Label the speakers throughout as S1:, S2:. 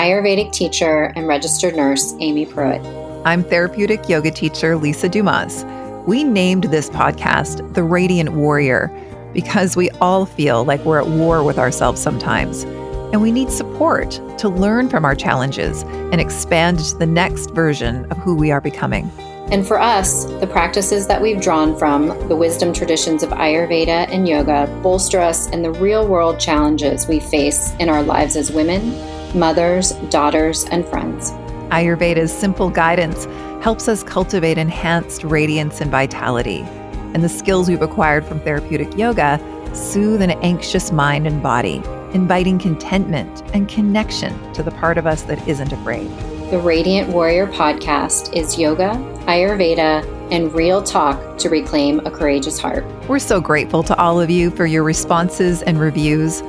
S1: Ayurvedic teacher and registered nurse, Amy Pruitt.
S2: I'm therapeutic yoga teacher, Lisa Dumas. We named this podcast The Radiant Warrior because we all feel like we're at war with ourselves sometimes. And we need support to learn from our challenges and expand to the next version of who we are becoming.
S1: And for us, the practices that we've drawn from the wisdom traditions of Ayurveda and yoga bolster us in the real world challenges we face in our lives as women, mothers, daughters, and friends.
S2: Ayurveda's simple guidance helps us cultivate enhanced radiance and vitality. And the skills we've acquired from therapeutic yoga soothe an anxious mind and body, inviting contentment and connection to the part of us that isn't afraid.
S1: The Radiant Warrior podcast is yoga, Ayurveda, and real talk to reclaim a courageous heart.
S2: We're so grateful to all of you for your responses and reviews.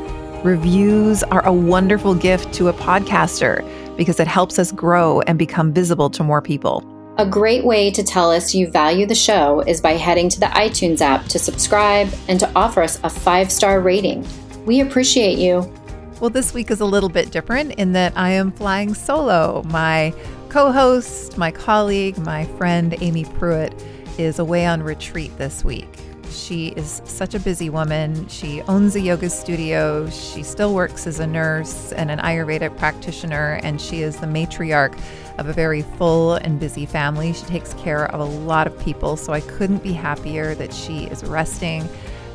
S2: Reviews are a wonderful gift to a podcaster because it helps us grow and become visible to more people.
S1: A great way to tell us you value the show is by heading to the iTunes app to subscribe and to offer us a five star rating. We appreciate you.
S2: Well, this week is a little bit different in that I am flying solo. My co host, my colleague, my friend Amy Pruitt is away on retreat this week. She is such a busy woman. She owns a yoga studio. She still works as a nurse and an Ayurvedic practitioner, and she is the matriarch of a very full and busy family. She takes care of a lot of people, so I couldn't be happier that she is resting.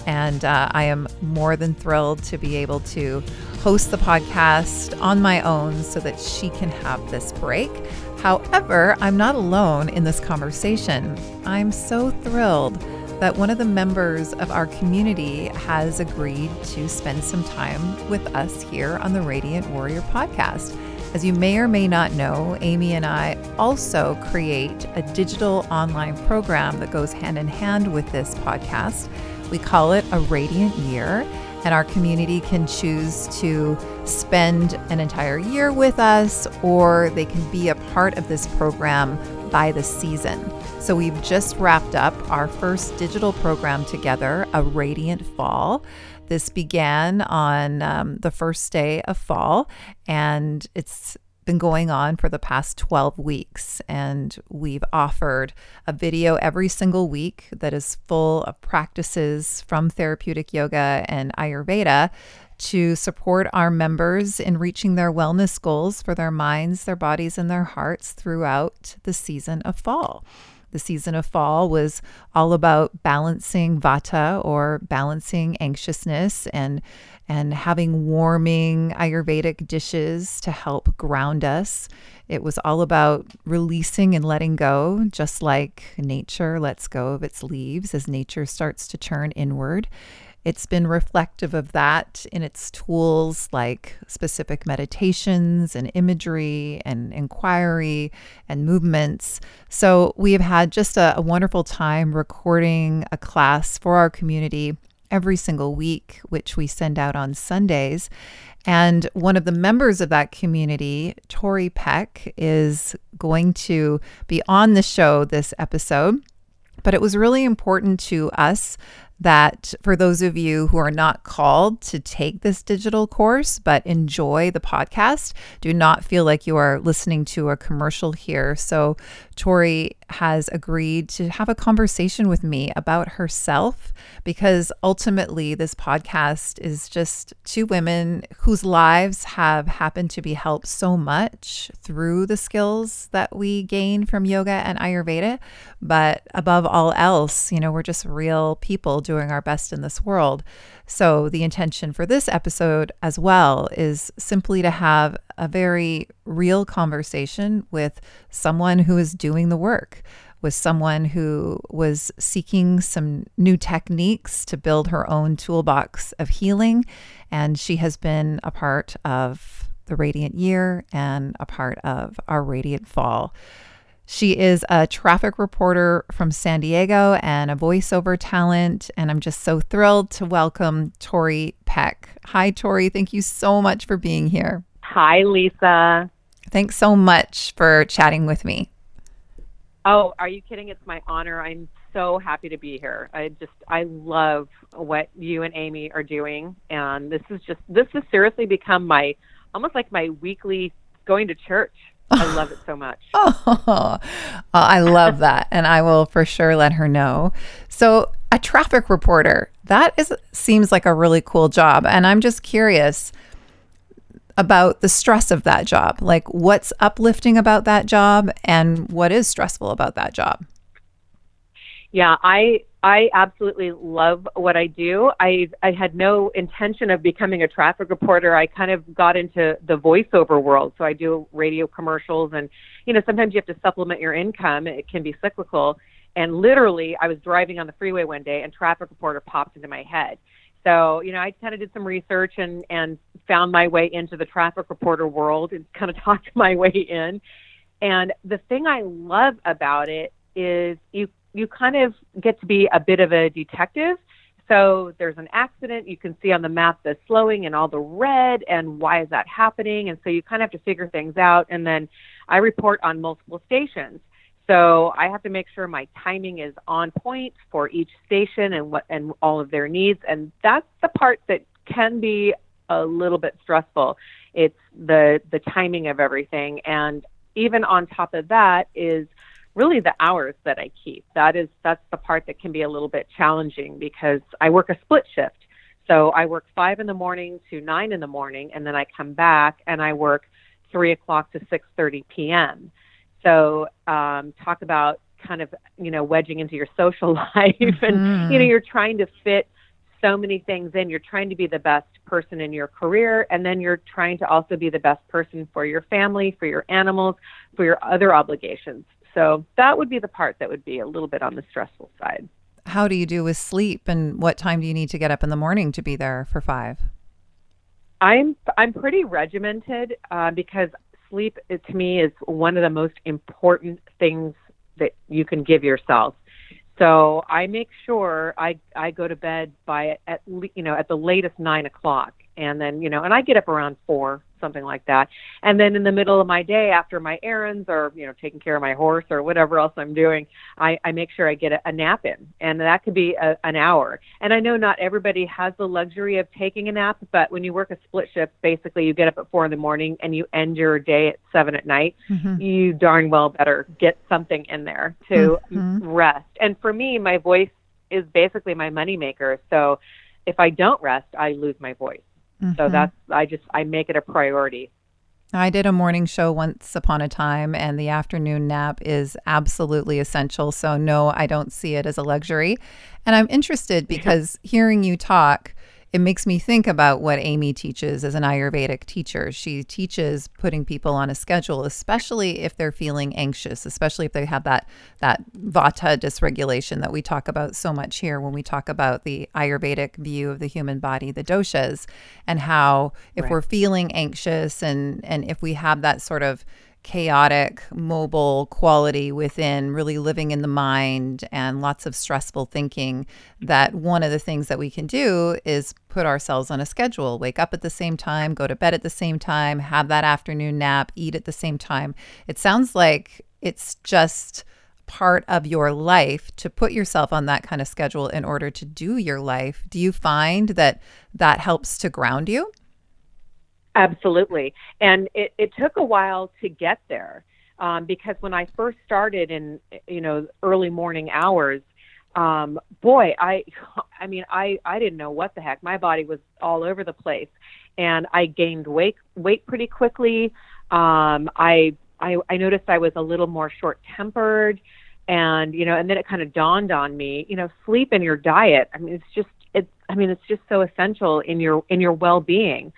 S2: And uh, I am more than thrilled to be able to host the podcast on my own so that she can have this break. However, I'm not alone in this conversation. I'm so thrilled that one of the members of our community has agreed to spend some time with us here on the Radiant Warrior podcast. As you may or may not know, Amy and I also create a digital online program that goes hand in hand with this podcast. We call it a Radiant Year and our community can choose to spend an entire year with us or they can be a part of this program by the season. So we've just wrapped up our first digital program together, A Radiant Fall. This began on um, the first day of fall, and it's been going on for the past 12 weeks. And we've offered a video every single week that is full of practices from therapeutic yoga and Ayurveda to support our members in reaching their wellness goals for their minds, their bodies, and their hearts throughout the season of fall. The season of fall was all about balancing vata or balancing anxiousness and and having warming Ayurvedic dishes to help ground us. It was all about releasing and letting go, just like nature lets go of its leaves as nature starts to turn inward. It's been reflective of that in its tools like specific meditations and imagery and inquiry and movements. So, we have had just a, a wonderful time recording a class for our community every single week, which we send out on Sundays. And one of the members of that community, Tori Peck, is going to be on the show this episode. But it was really important to us that for those of you who are not called to take this digital course but enjoy the podcast, do not feel like you are listening to a commercial here. So, Tori has agreed to have a conversation with me about herself because ultimately this podcast is just two women whose lives have happened to be helped so much through the skills that we gain from yoga and Ayurveda. But above all else, you know, we're just real people doing our best in this world. So, the intention for this episode as well is simply to have a very real conversation with someone who is doing the work, with someone who was seeking some new techniques to build her own toolbox of healing. And she has been a part of the Radiant Year and a part of our Radiant Fall. She is a traffic reporter from San Diego and a voiceover talent. And I'm just so thrilled to welcome Tori Peck. Hi, Tori. Thank you so much for being here.
S3: Hi, Lisa.
S2: Thanks so much for chatting with me.
S3: Oh, are you kidding? It's my honor. I'm so happy to be here. I just, I love what you and Amy are doing. And this is just, this has seriously become my, almost like my weekly going to church. I love it so much.
S2: Oh, I love that. And I will for sure let her know. So, a traffic reporter, that is seems like a really cool job. And I'm just curious about the stress of that job. Like what's uplifting about that job and what is stressful about that job?
S3: Yeah, I I absolutely love what I do. I I had no intention of becoming a traffic reporter. I kind of got into the voiceover world. So I do radio commercials and you know, sometimes you have to supplement your income. It can be cyclical. And literally, I was driving on the freeway one day and traffic reporter popped into my head. So, you know, I kind of did some research and and found my way into the traffic reporter world and kind of talked my way in. And the thing I love about it is you you kind of get to be a bit of a detective. So there's an accident, you can see on the map the slowing and all the red and why is that happening? And so you kind of have to figure things out. And then I report on multiple stations. So I have to make sure my timing is on point for each station and what and all of their needs. And that's the part that can be a little bit stressful. It's the the timing of everything. And even on top of that is really the hours that I keep. That is that's the part that can be a little bit challenging because I work a split shift. So I work five in the morning to nine in the morning, and then I come back and I work three o'clock to six thirty p.m. So um, talk about kind of you know wedging into your social life, and mm-hmm. you know you're trying to fit so many things in. You're trying to be the best person in your career, and then you're trying to also be the best person for your family, for your animals, for your other obligations. So that would be the part that would be a little bit on the stressful side.
S2: How do you do with sleep and what time do you need to get up in the morning to be there for 5?
S3: I'm I'm pretty regimented uh, because sleep to me is one of the most important things that you can give yourself. So I make sure I I go to bed by at you know at the latest nine o'clock, and then you know, and I get up around four something like that. And then in the middle of my day, after my errands or you know taking care of my horse or whatever else I'm doing, I, I make sure I get a, a nap in, and that could be a, an hour. And I know not everybody has the luxury of taking a nap, but when you work a split shift, basically you get up at four in the morning and you end your day at seven at night. Mm-hmm. You darn well better get something in there to mm-hmm. rest. And for me, my voice is basically my moneymaker. So if I don't rest, I lose my voice. Mm-hmm. So that's I just I make it a priority.
S2: I did a morning show once upon a time, and the afternoon nap is absolutely essential. So, no, I don't see it as a luxury. And I'm interested because hearing you talk, it makes me think about what Amy teaches as an Ayurvedic teacher. She teaches putting people on a schedule, especially if they're feeling anxious, especially if they have that that vata dysregulation that we talk about so much here when we talk about the Ayurvedic view of the human body, the doshas, and how if right. we're feeling anxious and and if we have that sort of chaotic, mobile quality within really living in the mind and lots of stressful thinking. That one of the things that we can do is put ourselves on a schedule, wake up at the same time, go to bed at the same time, have that afternoon nap, eat at the same time. It sounds like it's just part of your life to put yourself on that kind of schedule in order to do your life. Do you find that that helps to ground you?
S3: Absolutely. And it, it took a while to get there um, because when I first started in, you know, early morning hours, um, boy, I, I mean, I, I didn't know what the heck. My body was all over the place, and I gained weight, weight pretty quickly. Um, I, I, I noticed I was a little more short-tempered, and you know, and then it kind of dawned on me, you know, sleep and your diet. I mean, it's just, it's, I mean, it's just so essential in your in your well-being.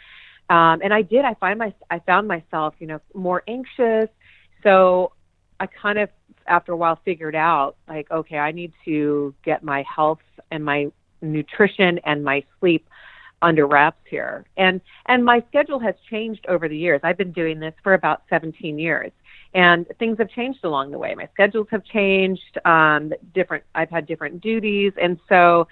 S3: Um, and I did. I find my I found myself, you know, more anxious. So I kind of, after a while, figured out like, okay, I need to get my health and my nutrition and my sleep under wraps here. And and my schedule has changed over the years. I've been doing this for about 17 years. And things have changed along the way. My schedules have changed. Um, different. I've had different duties, and so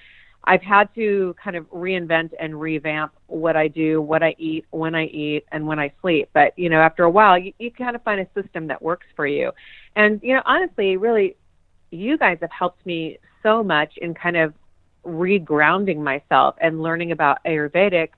S3: I've had to kind of reinvent and revamp what I do, what I eat, when I eat, and when I sleep. But you know, after a while, you, you kind of find a system that works for you. And you know, honestly, really, you guys have helped me so much in kind of regrounding myself and learning about Ayurvedic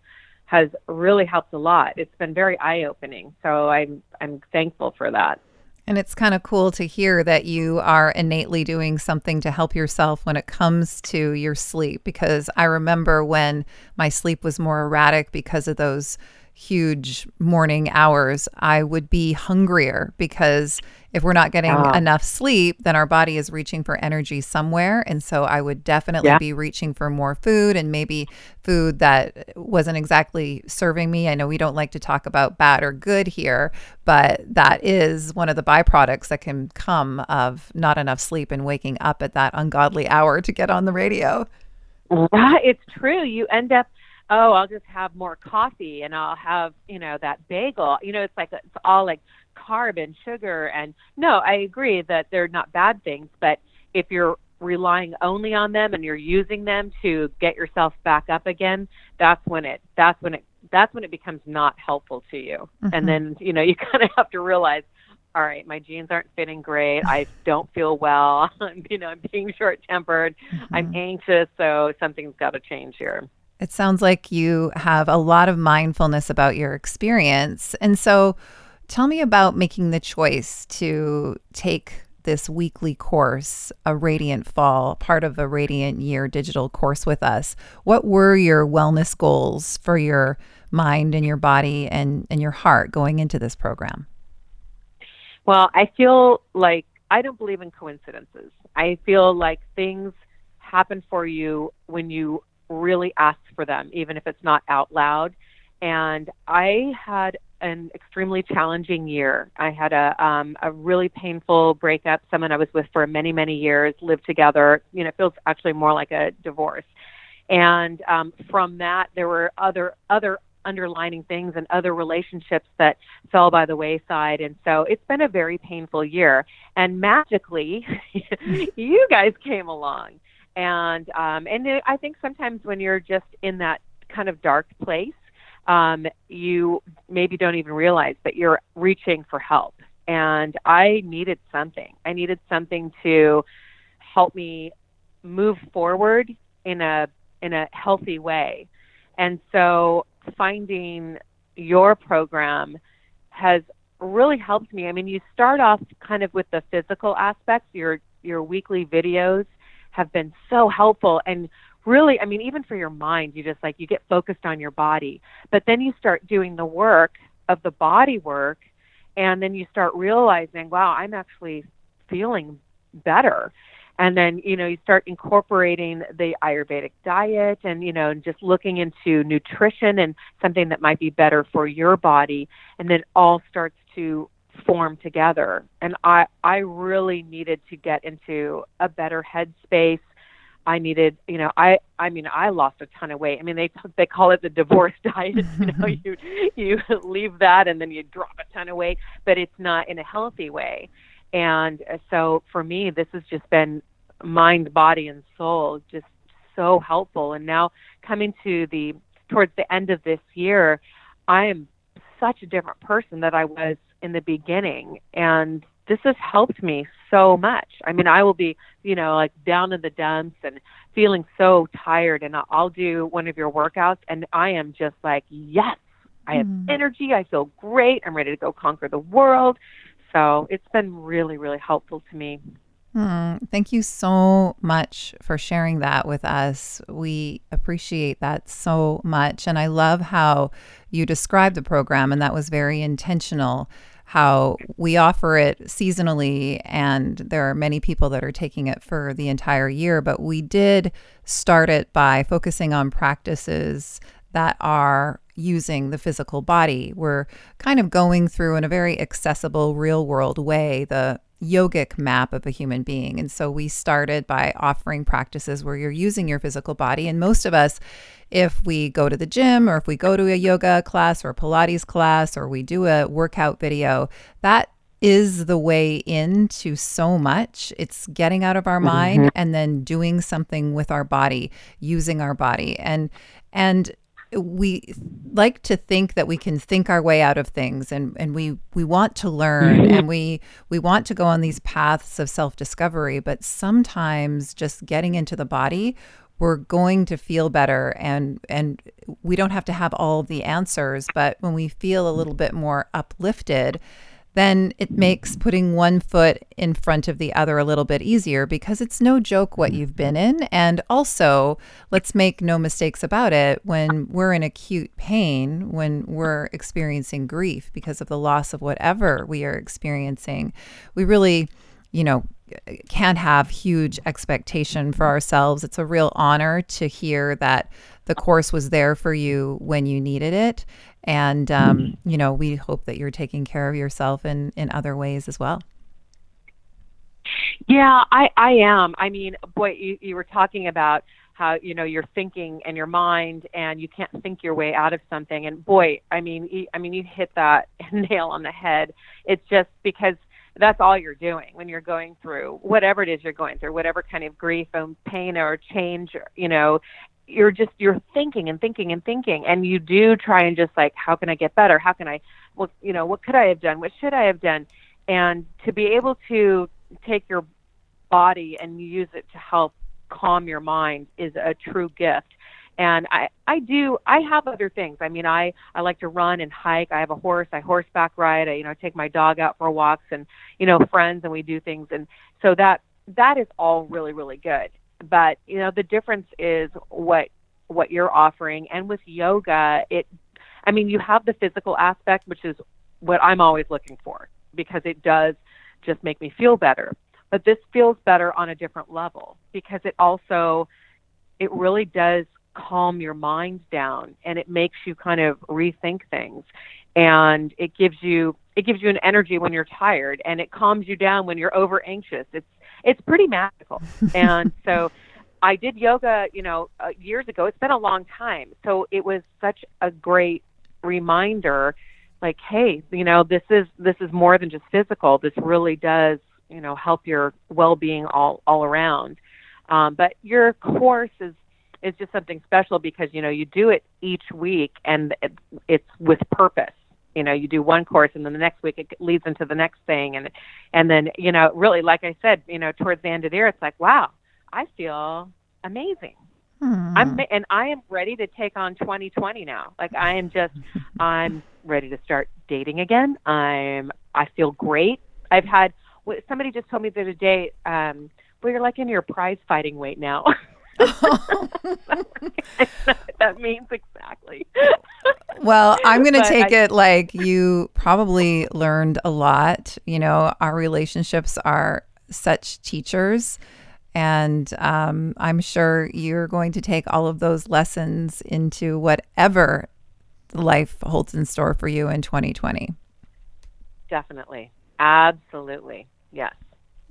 S3: has really helped a lot. It's been very eye opening. So I'm I'm thankful for that.
S2: And it's kind of cool to hear that you are innately doing something to help yourself when it comes to your sleep. Because I remember when my sleep was more erratic because of those huge morning hours, I would be hungrier because if we're not getting ah. enough sleep, then our body is reaching for energy somewhere. And so I would definitely yeah. be reaching for more food and maybe food that wasn't exactly serving me. I know we don't like to talk about bad or good here, but that is one of the byproducts that can come of not enough sleep and waking up at that ungodly hour to get on the radio.
S3: Right. It's true. You end up oh, I'll just have more coffee and I'll have, you know, that bagel. You know, it's like it's all like carb and sugar and no, I agree that they're not bad things, but if you're relying only on them and you're using them to get yourself back up again, that's when it that's when it that's when it becomes not helpful to you. Mm-hmm. And then, you know, you kind of have to realize all right, my jeans aren't fitting great. I don't feel well. I'm, you know, I'm being short tempered. Mm-hmm. I'm anxious. So something's got to change here.
S2: It sounds like you have a lot of mindfulness about your experience. And so tell me about making the choice to take this weekly course, a Radiant Fall, part of a Radiant Year digital course with us. What were your wellness goals for your mind and your body and, and your heart going into this program?
S3: Well, I feel like I don't believe in coincidences. I feel like things happen for you when you really ask for them, even if it's not out loud. And I had an extremely challenging year. I had a um, a really painful breakup. Someone I was with for many many years lived together. You know, it feels actually more like a divorce. And um, from that, there were other other underlining things and other relationships that fell by the wayside. And so it's been a very painful year. And magically, you guys came along and um, and I think sometimes when you're just in that kind of dark place, um, you maybe don't even realize that you're reaching for help. And I needed something. I needed something to help me move forward in a in a healthy way. And so finding your program has really helped me. I mean, you start off kind of with the physical aspects, your your weekly videos have been so helpful. And really i mean even for your mind you just like you get focused on your body. But then you start doing the work of the body work and then you start realizing wow i'm actually feeling better. And then you know you start incorporating the ayurvedic diet and you know and just looking into nutrition and something that might be better for your body. And then all starts to form together. And I I really needed to get into a better headspace. I needed, you know, I I mean, I lost a ton of weight. I mean, they they call it the divorce diet. You know, you you leave that and then you drop a ton of weight, but it's not in a healthy way. And uh, so for me, this has just been mind, body, and soul, just so helpful. And now coming to the towards the end of this year, I am such a different person that I was in the beginning and this has helped me so much. I mean, I will be, you know, like down in the dumps and feeling so tired and I'll do one of your workouts and I am just like, yes, I have mm. energy. I feel great. I'm ready to go conquer the world. So it's been really, really helpful to me.
S2: Mm, thank you so much for sharing that with us. We appreciate that so much. And I love how you described the program, and that was very intentional. How we offer it seasonally, and there are many people that are taking it for the entire year. But we did start it by focusing on practices that are using the physical body. We're kind of going through in a very accessible, real world way the yogic map of a human being. And so we started by offering practices where you're using your physical body. And most of us, if we go to the gym or if we go to a yoga class or a Pilates class or we do a workout video, that is the way into so much. It's getting out of our mind mm-hmm. and then doing something with our body, using our body. And and we like to think that we can think our way out of things and, and we, we want to learn mm-hmm. and we we want to go on these paths of self-discovery but sometimes just getting into the body we're going to feel better and and we don't have to have all the answers, but when we feel a little bit more uplifted, then it makes putting one foot in front of the other a little bit easier because it's no joke what you've been in. And also, let's make no mistakes about it when we're in acute pain, when we're experiencing grief because of the loss of whatever we are experiencing, we really, you know, can't have huge expectation for ourselves. It's a real honor to hear that the course was there for you when you needed it and um, mm-hmm. you know we hope that you're taking care of yourself in in other ways as well.
S3: Yeah i i am. I mean boy you, you were talking about how you know you're thinking and your mind and you can't think your way out of something. And boy i mean i mean you hit that nail on the head. It's just because that's all you're doing when you're going through whatever it is you're going through whatever kind of grief and pain or change you know you're just you're thinking and thinking and thinking and you do try and just like how can i get better? How can i well you know what could i have done? What should i have done? And to be able to take your body and use it to help calm your mind is a true gift. And i i do i have other things. I mean i i like to run and hike. I have a horse i horseback ride. I you know take my dog out for walks and you know friends and we do things. And so that that is all really really good but you know the difference is what what you're offering. And with yoga it i mean you have the physical aspect which is what i'm always looking for because it does just make me feel better. But this feels better on a different level because it also it really does calm your mind down and it makes you kind of rethink things. And it gives you it gives you an energy when you're tired and it calms you down when you're over anxious. It's it's pretty magical. and so I did yoga, you know, uh, years ago. It's been a long time. So it was such a great reminder like hey, you know, this is this is more than just physical. This really does, you know, help your well-being all all around. Um, but your course is is just something special because you know you do it each week and it, it's with purpose you know you do one course and then the next week it leads into the next thing. And and then you know really like i said you know towards the end of the year it's like wow i feel amazing. Hmm. i'm and i am ready to take on 2020 now. Like i am just i'm ready to start dating again. I'm i feel great. I've had somebody just told me the other day um well you're like in your prize fighting weight now that means exactly.
S2: well, I'm going to take I, it like you probably learned a lot. You know, our relationships are such teachers. And um, I'm sure you're going to take all of those lessons into whatever life holds in store for you in 2020.
S3: Definitely. Absolutely. Yes.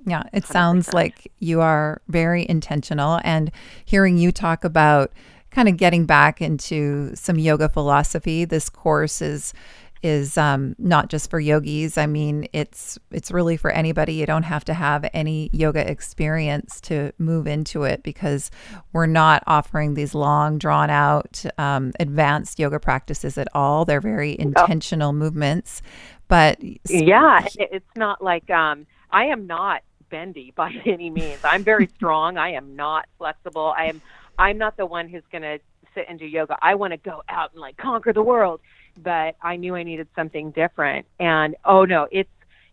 S2: Yeah, it 100%. sounds like you are very intentional. And hearing you talk about kind of getting back into some yoga philosophy, this course is is um, not just for yogis. I mean, it's it's really for anybody. You don't have to have any yoga experience to move into it because we're not offering these long, drawn out, um, advanced yoga practices at all. They're very intentional oh. movements. But
S3: yeah, it's not like um, I am not bendy by any means. I'm very strong. I am not flexible. I am I'm not the one who's going to sit and do yoga. I want to go out and like conquer the world, but I knew I needed something different. And oh no, it's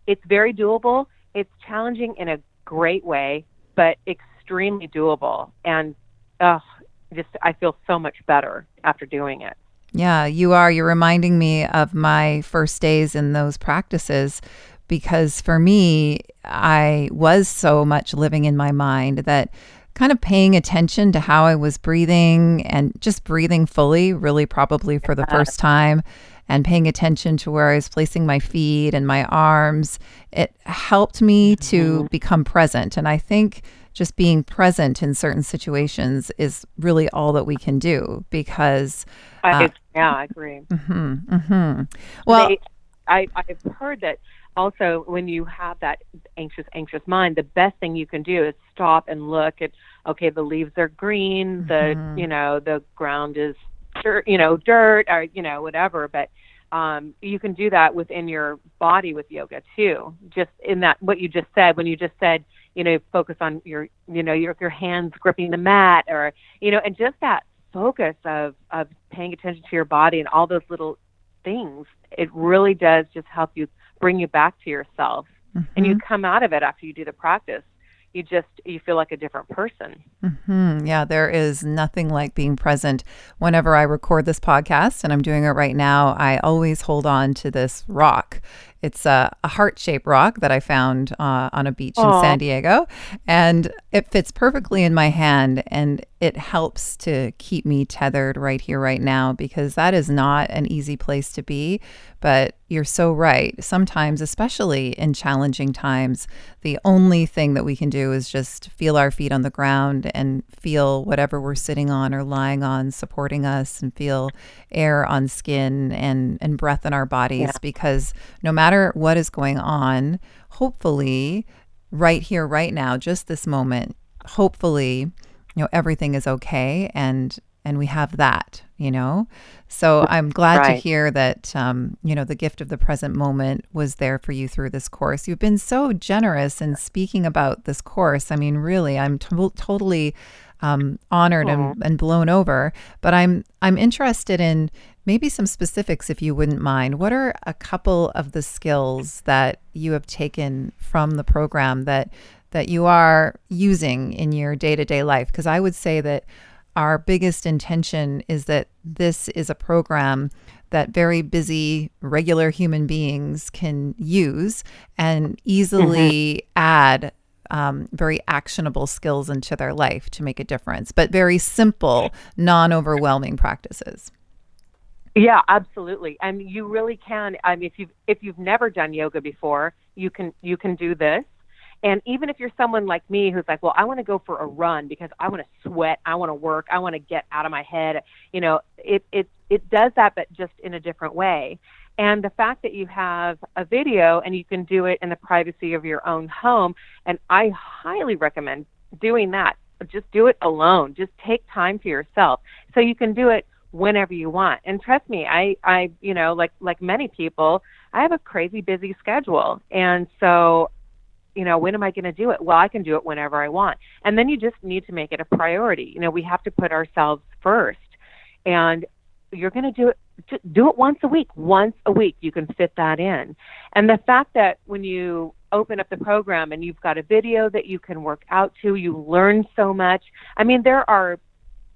S3: it's very doable. It's challenging in a great way, but extremely doable. And uh, just I feel so much better after doing it.
S2: Yeah, you are. You're reminding me of my first days in those practices because for me, I was so much living in my mind that kind of paying attention to how I was breathing and just breathing fully, really probably for the first time, and paying attention to where I was placing my feet and my arms, it helped me to mm-hmm. become present. And I think just being present in certain situations is really all that we can do because.
S3: Uh, yeah, I agree.
S2: Mm-hmm, mm-hmm. Well, they,
S3: I, I've heard that also when you have that anxious anxious mind the best thing you can do is stop and look at okay the leaves are green the mm-hmm. you know the ground is dirt you know dirt or you know whatever but um, you can do that within your body with yoga too just in that what you just said when you just said you know focus on your you know your your hands gripping the mat or you know and just that focus of of paying attention to your body and all those little things it really does just help you bring you back to yourself mm-hmm. and you come out of it after you do the practice you just you feel like a different person
S2: mm-hmm. yeah there is nothing like being present whenever i record this podcast and i'm doing it right now i always hold on to this rock it's a, a heart shaped rock that I found uh, on a beach Aww. in San Diego. And it fits perfectly in my hand. And it helps to keep me tethered right here, right now, because that is not an easy place to be. But you're so right. Sometimes, especially in challenging times, the only thing that we can do is just feel our feet on the ground and feel whatever we're sitting on or lying on supporting us and feel air on skin and, and breath in our bodies. Yeah. Because no matter what is going on, hopefully, right here, right now, just this moment, hopefully, you know everything is okay and and we have that you know? So i'm glad right. to hear that um, you know the gift of the present moment was there for you through this course. You've been so generous in speaking about this course. I mean really i'm to- totally um, honored and, and blown over but i'm i'm interested in maybe some specifics if you wouldn't mind what are a couple of the skills that you have taken from the program that that you are using in your day to day life. Because I would say that our biggest intention is that this is a program that very busy, regular human beings can use and easily mm-hmm. add um, very actionable skills into their life to make a difference, but very simple, non overwhelming practices.
S3: Yeah, absolutely. And you really can. I mean, if you've if you've never done yoga before, you can you can do this. And even if you're someone like me who's like, well, I want to go for a run because I want to sweat, I want to work, I want to get out of my head, you know, it it it does that, but just in a different way. And the fact that you have a video and you can do it in the privacy of your own home, and I highly recommend doing that. Just do it alone. Just take time for yourself so you can do it whenever you want. And trust me, I I you know, like like many people, I have a crazy busy schedule. And so you know, when am I going to do it? Well, I can do it whenever I want. And then you just need to make it a priority. You know, we have to put ourselves first. And you're going to do it do it once a week. Once a week you can fit that in. And the fact that when you open up the program and you've got a video that you can work out to, you learn so much. I mean, there are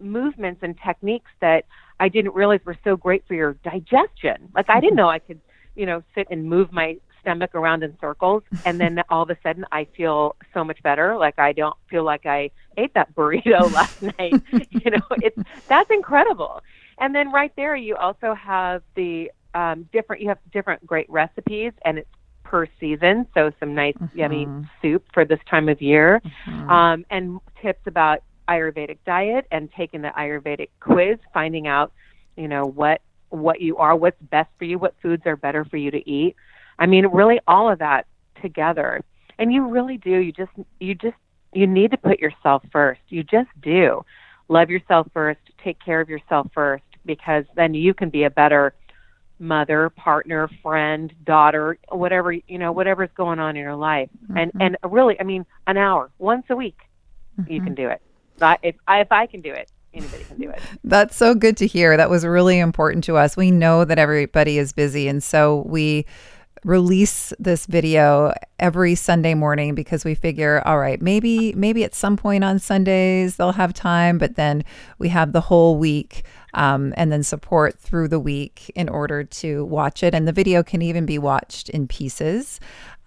S3: movements and techniques that I didn't realize were so great for your digestion. Like I didn't know I could, you know, sit and move my stomach around in circles and then all of a sudden I feel so much better like I don't feel like I ate that burrito last night you know it's that's incredible and then right there you also have the um, different you have different great recipes and it's per season so some nice mm-hmm. yummy soup for this time of year mm-hmm. um, and tips about ayurvedic diet and taking the ayurvedic quiz finding out you know what what you are what's best for you what foods are better for you to eat I mean, really all of that together. And you really do. You just, you just, you need to put yourself first. You just do. Love yourself first. Take care of yourself first because then you can be a better mother, partner, friend, daughter, whatever, you know, whatever's going on in your life. Mm-hmm. And, and really, I mean, an hour, once a week, mm-hmm. you can do it. If I, if I can do it, anybody can do it.
S2: That's so good to hear. That was really important to us. We know that everybody is busy. And so we, release this video every Sunday morning because we figure, all right, maybe maybe at some point on Sundays they'll have time, but then we have the whole week um, and then support through the week in order to watch it. And the video can even be watched in pieces.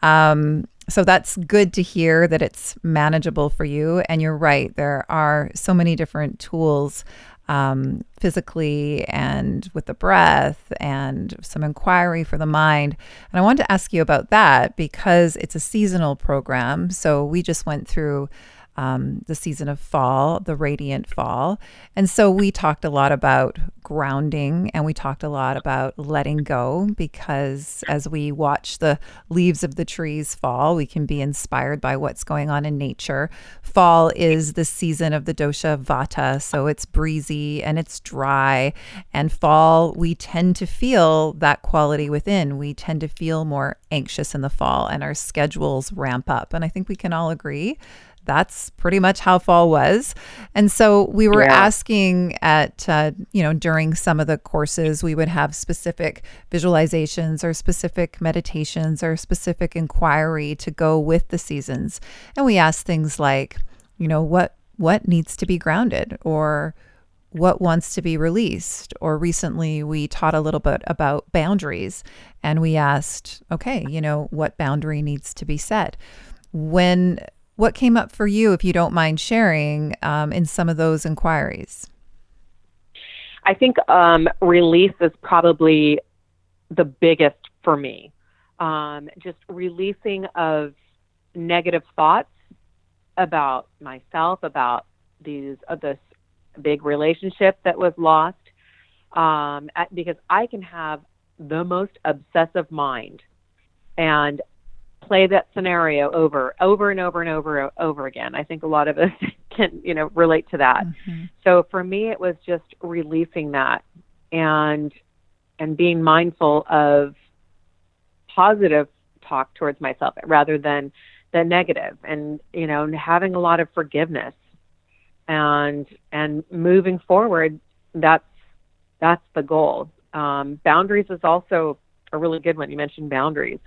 S2: Um, so that's good to hear that it's manageable for you. And you're right, there are so many different tools um, physically and with the breath and some inquiry for the mind. And I wanted to ask you about that because it's a seasonal program. So we just went through um, the season of fall, the radiant fall. And so we talked a lot about grounding and we talked a lot about letting go because as we watch the leaves of the trees fall, we can be inspired by what's going on in nature. Fall is the season of the dosha vata, so it's breezy and it's dry. And fall, we tend to feel that quality within. We tend to feel more anxious in the fall and our schedules ramp up. And I think we can all agree that's pretty much how fall was. And so we were yeah. asking at, uh, you know, during some of the courses, we would have specific visualizations or specific meditations or specific inquiry to go with the seasons. And we asked things like, you know, what what needs to be grounded or what wants to be released. Or recently, we taught a little bit about boundaries and we asked, okay, you know, what boundary needs to be set? When what came up for you, if you don't mind sharing, um, in some of those inquiries?
S3: I think um, release is probably the biggest for me. Um, just releasing of negative thoughts about myself, about these of this big relationship that was lost, um, at, because I can have the most obsessive mind, and play that scenario over, over and over and over over again. I think a lot of us can, you know, relate to that. Mm-hmm. So for me, it was just releasing that and and being mindful of positive talk towards myself rather than the negative, and you know, having a lot of forgiveness and and moving forward. That's that's the goal. Um, boundaries is also a really good one. You mentioned boundaries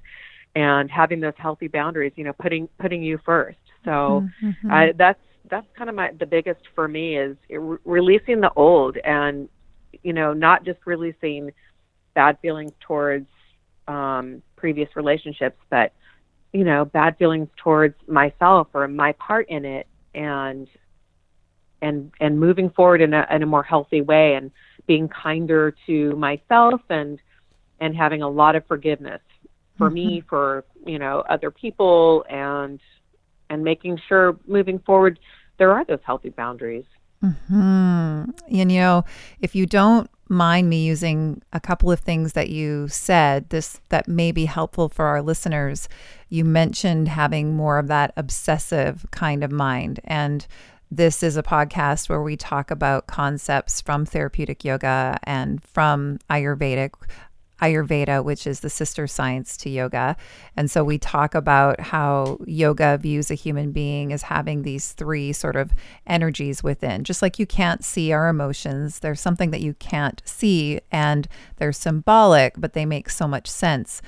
S3: and having those healthy boundaries you know putting putting you first so mm-hmm. I, that's that's kind of my the biggest for me is re- releasing the old and you know not just releasing bad feelings towards um, previous relationships but you know bad feelings towards myself or my part in it and and and moving forward in a in a more healthy way and being kinder to myself and and having a lot of forgiveness for mm-hmm. me, for you know other people, and and making sure moving forward there are those healthy boundaries.
S2: Mm-hmm. You know, if you don't mind me using a couple of things that you said, this that may be helpful for our listeners. You mentioned having more of that obsessive kind of mind, and this is a podcast where we talk about concepts from therapeutic yoga and from Ayurvedic Ayurveda, which is the sister science to yoga. And so we talk about how yoga views a human being as having these three sort of energies within. Just like you can't see our emotions, there's something that you can't see and they're symbolic, but they make so much sense.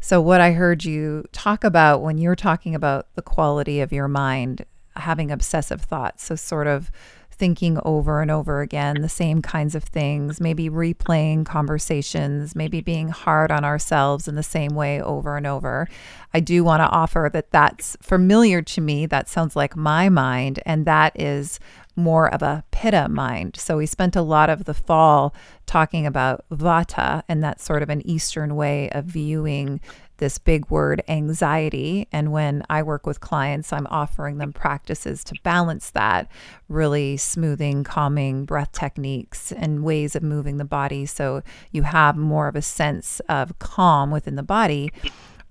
S2: So, what I heard you talk about when you're talking about the quality of your mind, having obsessive thoughts, so sort of thinking over and over again the same kinds of things, maybe replaying conversations, maybe being hard on ourselves in the same way over and over. I do want to offer that that's familiar to me. That sounds like my mind, and that is more of a pitta mind. So we spent a lot of the fall talking about vata, and that's sort of an Eastern way of viewing this big word anxiety. And when I work with clients, I'm offering them practices to balance that, really smoothing, calming breath techniques and ways of moving the body so you have more of a sense of calm within the body.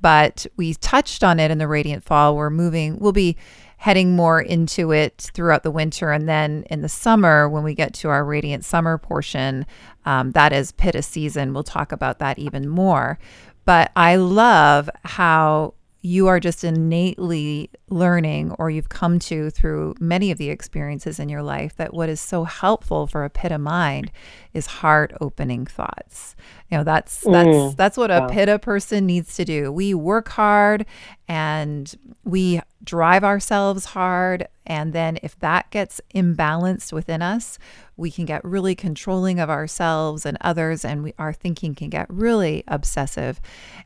S2: But we touched on it in the Radiant Fall. We're moving, we'll be heading more into it throughout the winter. And then in the summer, when we get to our Radiant Summer portion, um, that is Pitta season, we'll talk about that even more. But I love how you are just innately learning or you've come to through many of the experiences in your life that what is so helpful for a pitta mind is heart opening thoughts you know that's that's mm, that's what a yeah. pitta person needs to do we work hard and we drive ourselves hard and then if that gets imbalanced within us we can get really controlling of ourselves and others, and we, our thinking can get really obsessive.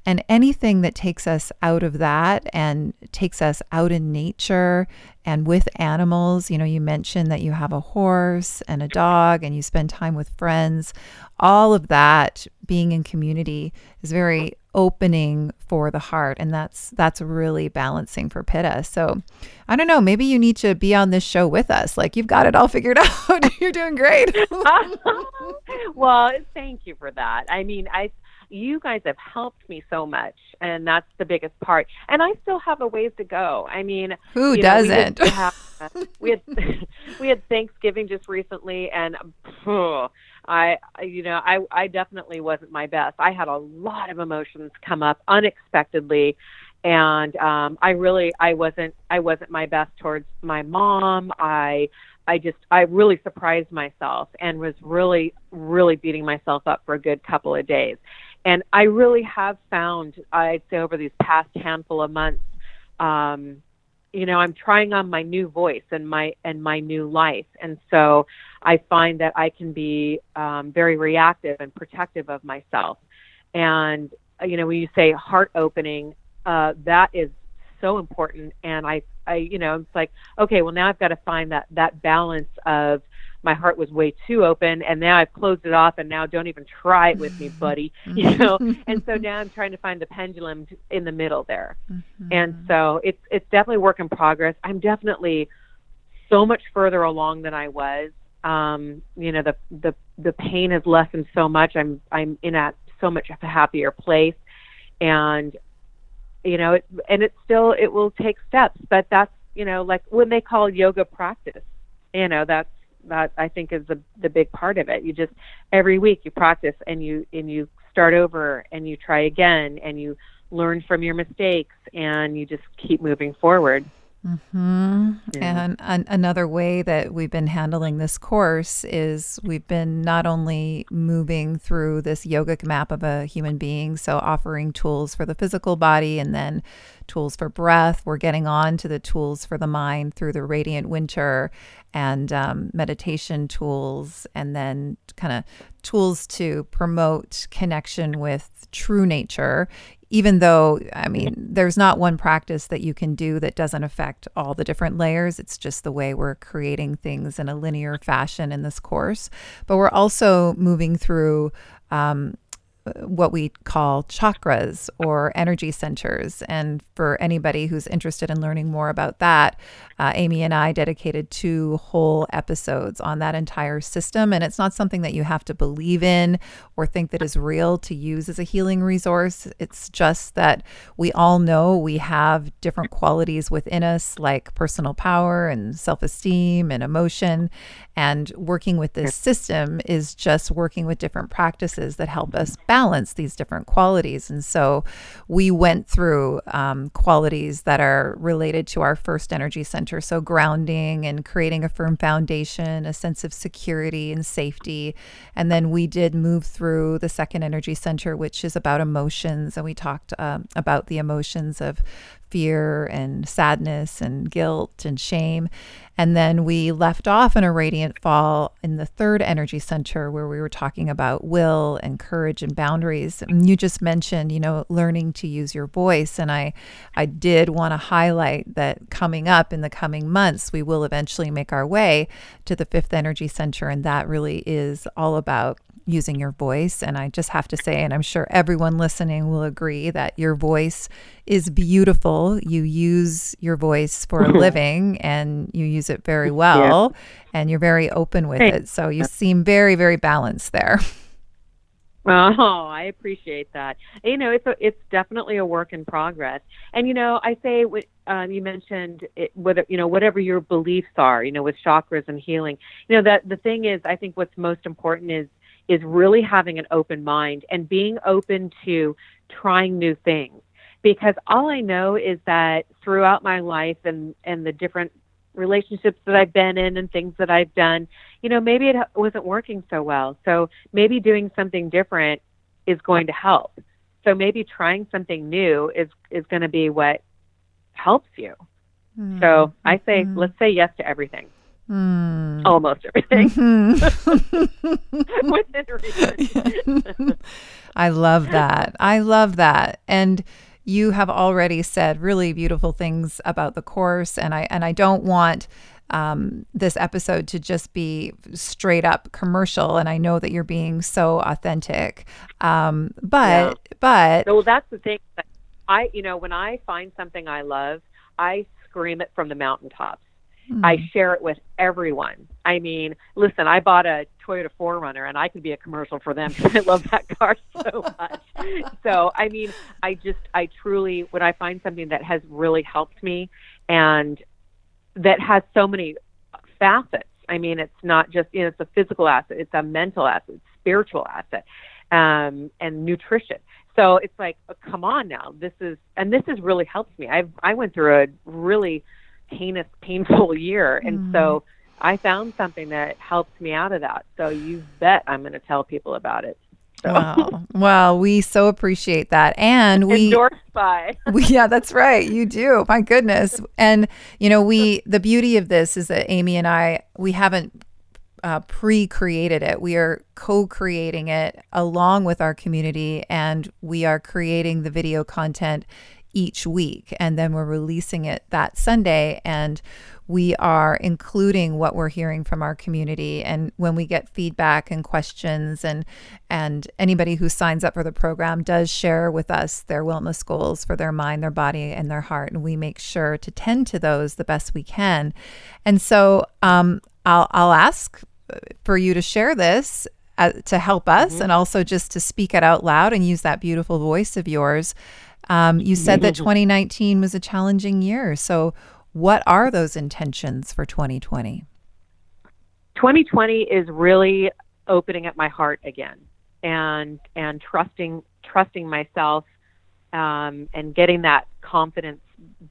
S2: And anything that takes us out of that and takes us out in nature and with animals, you know, you mentioned that you have a horse and a dog and you spend time with friends. All of that being in community is very opening for the heart and that's that's really balancing for pitta. So i don't know maybe you need to be on this show with us. Like you've got it all figured out. You're doing great.
S3: Well thank you for that. I mean i you guys have helped me so much and that's the biggest part. And i still have a ways to go. I mean
S2: who doesn't
S3: know, we, have, we, had we had thanksgiving just recently and oh, i you know i i definitely wasn't my best. I had a lot of emotions come up unexpectedly and um i really i wasn't i wasn't my best towards my mom. I I just I really surprised myself and was really really beating myself up for a good couple of days. And I really have found, I'd say over these past handful of months, um, you know, I'm trying on my new voice and my and my new life, and so I find that I can be um, very reactive and protective of myself. And you know, when you say heart opening, uh, that is so important. And I, I, you know, it's like, okay, well now I've got to find that that balance of my heart was way too open and now I've closed it off and now don't even try it with me, buddy. You know? and so now I'm trying to find the pendulum in the middle there. Mm-hmm. And so it's it's definitely work in progress. I'm definitely so much further along than I was. Um, you know, the the the pain has lessened so much. I'm I'm in a so much of a happier place and you know, it, and it's still it will take steps, but that's, you know, like when they call yoga practice. You know, that's that I think is the the big part of it. You just every week you practice and you and you start over and you try again and you learn from your mistakes and you just keep moving forward.
S2: Mm-hmm. Yeah. And an- another way that we've been handling this course is we've been not only moving through this yogic map of a human being, so offering tools for the physical body and then tools for breath. We're getting on to the tools for the mind through the radiant winter and um, meditation tools, and then kind of tools to promote connection with true nature even though i mean there's not one practice that you can do that doesn't affect all the different layers. It's just the way we're creating things in a linear fashion in this course. But we're also moving through um, what we call chakras or energy centers. And for anybody who's interested in learning more about that, uh, Amy and I dedicated two whole episodes on that entire system. And it's not something that you have to believe in or think that is real to use as a healing resource. It's just that we all know we have different qualities within us, like personal power and self esteem and emotion. And working with this system is just working with different practices that help us balance these different qualities. And so we went through um, qualities that are related to our first energy center. So grounding and creating a firm foundation, a sense of security and safety. And then we did move through the second energy center, which is about emotions. And we talked um, about the emotions of fear and sadness and guilt and shame. And then we left off in a radiant fall in the third energy center where we were talking about will and courage and boundaries. And you just mentioned, you know, learning to use your voice. And I, I did want to highlight that coming up in the coming months, we will eventually make our way to the fifth energy center. And that really is all about using your voice. And I just have to say, and I'm sure everyone listening will agree that your voice is beautiful. You use your voice for a living and you use it very well yeah. and you're very open with Thanks. it. So you seem very, very balanced there.
S3: Oh, I appreciate that. You know, it's a, it's definitely a work in progress. And you know, I say um, you mentioned it, whether you know whatever your beliefs are, you know, with chakras and healing. You know, that the thing is, I think what's most important is is really having an open mind and being open to trying new things. Because all I know is that throughout my life and, and the different relationships that I've been in and things that I've done, you know, maybe it wasn't working so well. So maybe doing something different is going to help. So maybe trying something new is is going to be what helps you. Mm-hmm. So I say, mm-hmm. let's say yes to everything. Mm. Almost everything. Mm-hmm.
S2: Within reason. I love that. I love that. And you have already said really beautiful things about the course and I and I don't want um, this episode to just be straight up commercial, and I know that you're being so authentic. Um, but yeah. but
S3: well, that's the thing. I you know when I find something I love, I scream it from the mountaintops. Mm. I share it with everyone. I mean, listen, I bought a Toyota 4Runner and I could be a commercial for them because I love that car so much. so, I mean, I just, I truly, when I find something that has really helped me and that has so many facets, I mean, it's not just, you know, it's a physical asset, it's a mental asset, it's spiritual asset, um, and nutrition. So it's like, oh, come on now, this is, and this has really helped me. I've, I went through a really heinous, painful year. And mm. so I found something that helped me out of that. So you bet I'm going to tell people about it. So.
S2: Wow. Well, we so appreciate that. And we
S3: endorsed by.
S2: we, yeah, that's right. You do. My goodness. And you know, we the beauty of this is that Amy and I we haven't uh, pre-created it. We are co-creating it along with our community and we are creating the video content each week. And then we're releasing it that Sunday. And we are including what we're hearing from our community. And when we get feedback and questions, and and anybody who signs up for the program does share with us their wellness goals for their mind, their body, and their heart, and we make sure to tend to those the best we can. And so um, I'll I'll ask for you to share this uh, to help us, mm-hmm. and also just to speak it out loud and use that beautiful voice of yours. Um, you said that 2019 was a challenging year. So, what are those intentions for 2020?
S3: 2020 is really opening up my heart again and and trusting trusting myself um, and getting that confidence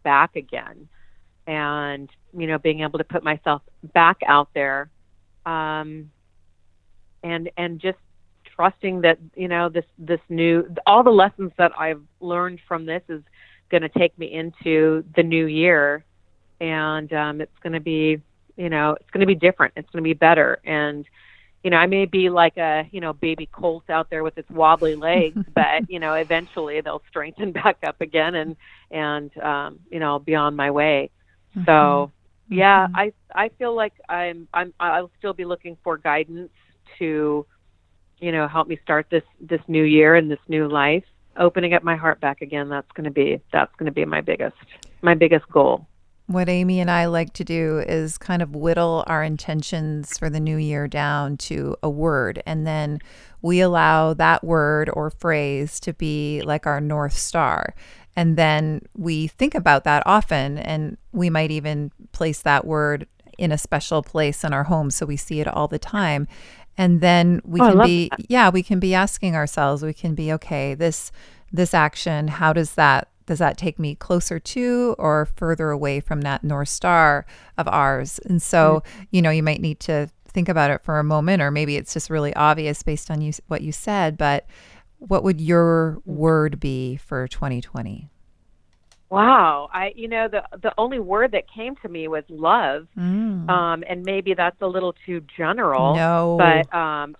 S3: back again and you know being able to put myself back out there um, and and just trusting that you know this this new all the lessons that I've learned from this is going to take me into the new year, and um, it's going to be you know it's going to be different. It's going to be better, and you know I may be like a you know baby colt out there with its wobbly legs, but you know eventually they'll strengthen back up again, and and um, you know be on my way. Mm-hmm. So yeah, mm-hmm. I I feel like I'm I'm I'll still be looking for guidance to you know, help me start this this new year and this new life, opening up my heart back again. That's going to be that's going to be my biggest my biggest goal.
S2: What Amy and I like to do is kind of whittle our intentions for the new year down to a word and then we allow that word or phrase to be like our north star. And then we think about that often and we might even place that word in a special place in our home so we see it all the time and then we oh, can be that. yeah we can be asking ourselves we can be okay this this action how does that does that take me closer to or further away from that north star of ours and so mm-hmm. you know you might need to think about it for a moment or maybe it's just really obvious based on you what you said but what would your word be for 2020
S3: Wow, I you know the the only word that came to me was love, mm. um, and maybe that's a little too general.
S2: No,
S3: but um,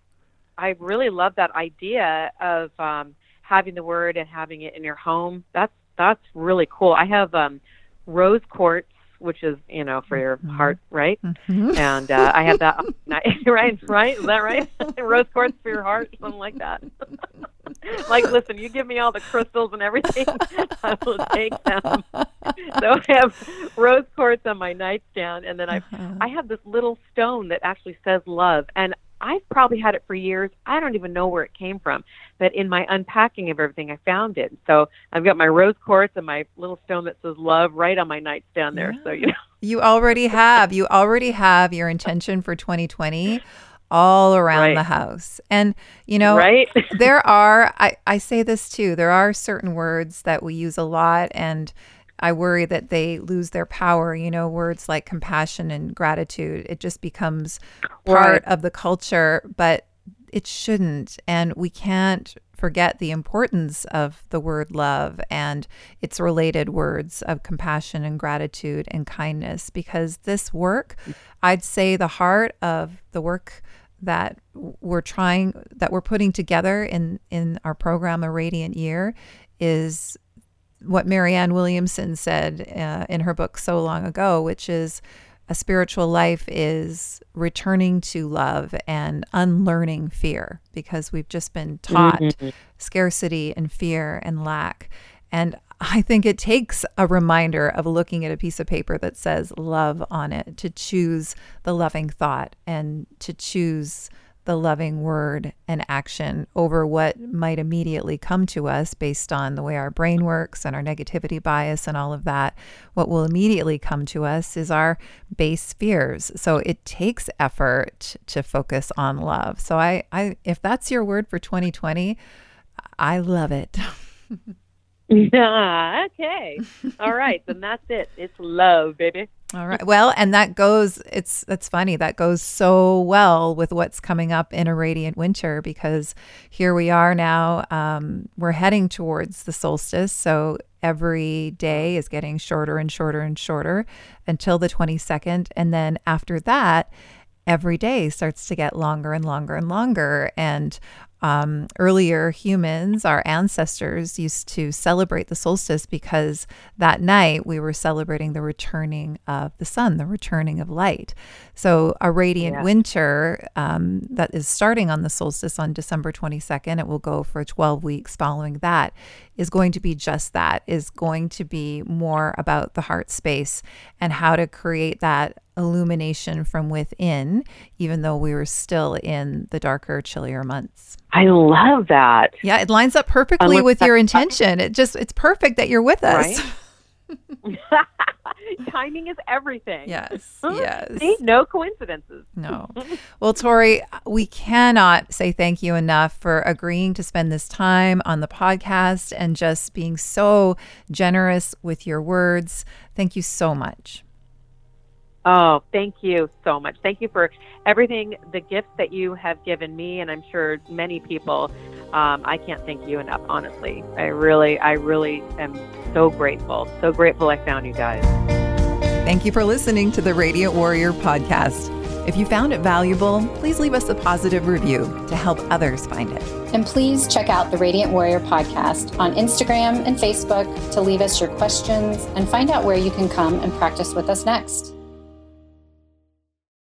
S3: I really love that idea of um, having the word and having it in your home. That's that's really cool. I have um, rose quartz which is you know for your mm-hmm. heart, right? Mm-hmm. And uh, I have that right, right? Is that right? Rose quartz for your heart, something like that. like, listen, you give me all the crystals and everything, I will take them. So I have rose quartz on my nightstand, and then I uh-huh. I have this little stone that actually says love, and I've probably had it for years. I don't even know where it came from, but in my unpacking of everything, I found it. So I've got my rose quartz and my little stone that says love right on my nightstand there. Yeah. So you know,
S2: you already have you already have your intention for 2020 all around right. the house. And you know,
S3: right?
S2: there are I I say this too. There are certain words that we use a lot and I worry that they lose their power. You know, words like compassion and gratitude, it just becomes part right. of the culture, but it shouldn't. And we can't forget the importance of the word love and its related words of compassion and gratitude and kindness because this work, I'd say the heart of the work that we're trying that we're putting together in in our program a radiant year is what Marianne Williamson said uh, in her book so long ago, which is a spiritual life is returning to love and unlearning fear because we've just been taught mm-hmm. scarcity and fear and lack. And I think it takes a reminder of looking at a piece of paper that says love on it to choose the loving thought and to choose the loving word and action over what might immediately come to us based on the way our brain works and our negativity bias and all of that. What will immediately come to us is our base fears. So it takes effort to focus on love. So I, I if that's your word for 2020, I love it.
S3: Okay. All right, then that's it. It's love, baby.
S2: All right. Well, and that goes it's that's funny. That goes so well with what's coming up in a radiant winter because here we are now um, we're heading towards the solstice, so every day is getting shorter and shorter and shorter until the 22nd and then after that every day starts to get longer and longer and longer. And um, earlier humans, our ancestors, used to celebrate the solstice because that night we were celebrating the returning of the sun, the returning of light. So, a radiant yeah. winter um, that is starting on the solstice on December 22nd, it will go for 12 weeks following that, is going to be just that, is going to be more about the heart space and how to create that illumination from within, even though we were still in the darker, chillier months.
S3: I love that.
S2: Yeah, it lines up perfectly with your intention. It just it's perfect that you're with us.
S3: Right? Timing is everything.
S2: Yes. Yes.
S3: See, no coincidences.
S2: No. Well, Tori, we cannot say thank you enough for agreeing to spend this time on the podcast and just being so generous with your words. Thank you so much.
S3: Oh, thank you so much. Thank you for everything, the gifts that you have given me, and I'm sure many people. Um, I can't thank you enough, honestly. I really, I really am so grateful. So grateful I found you guys.
S2: Thank you for listening to the Radiant Warrior podcast. If you found it valuable, please leave us a positive review to help others find it.
S1: And please check out the Radiant Warrior podcast on Instagram and Facebook to leave us your questions and find out where you can come and practice with us next.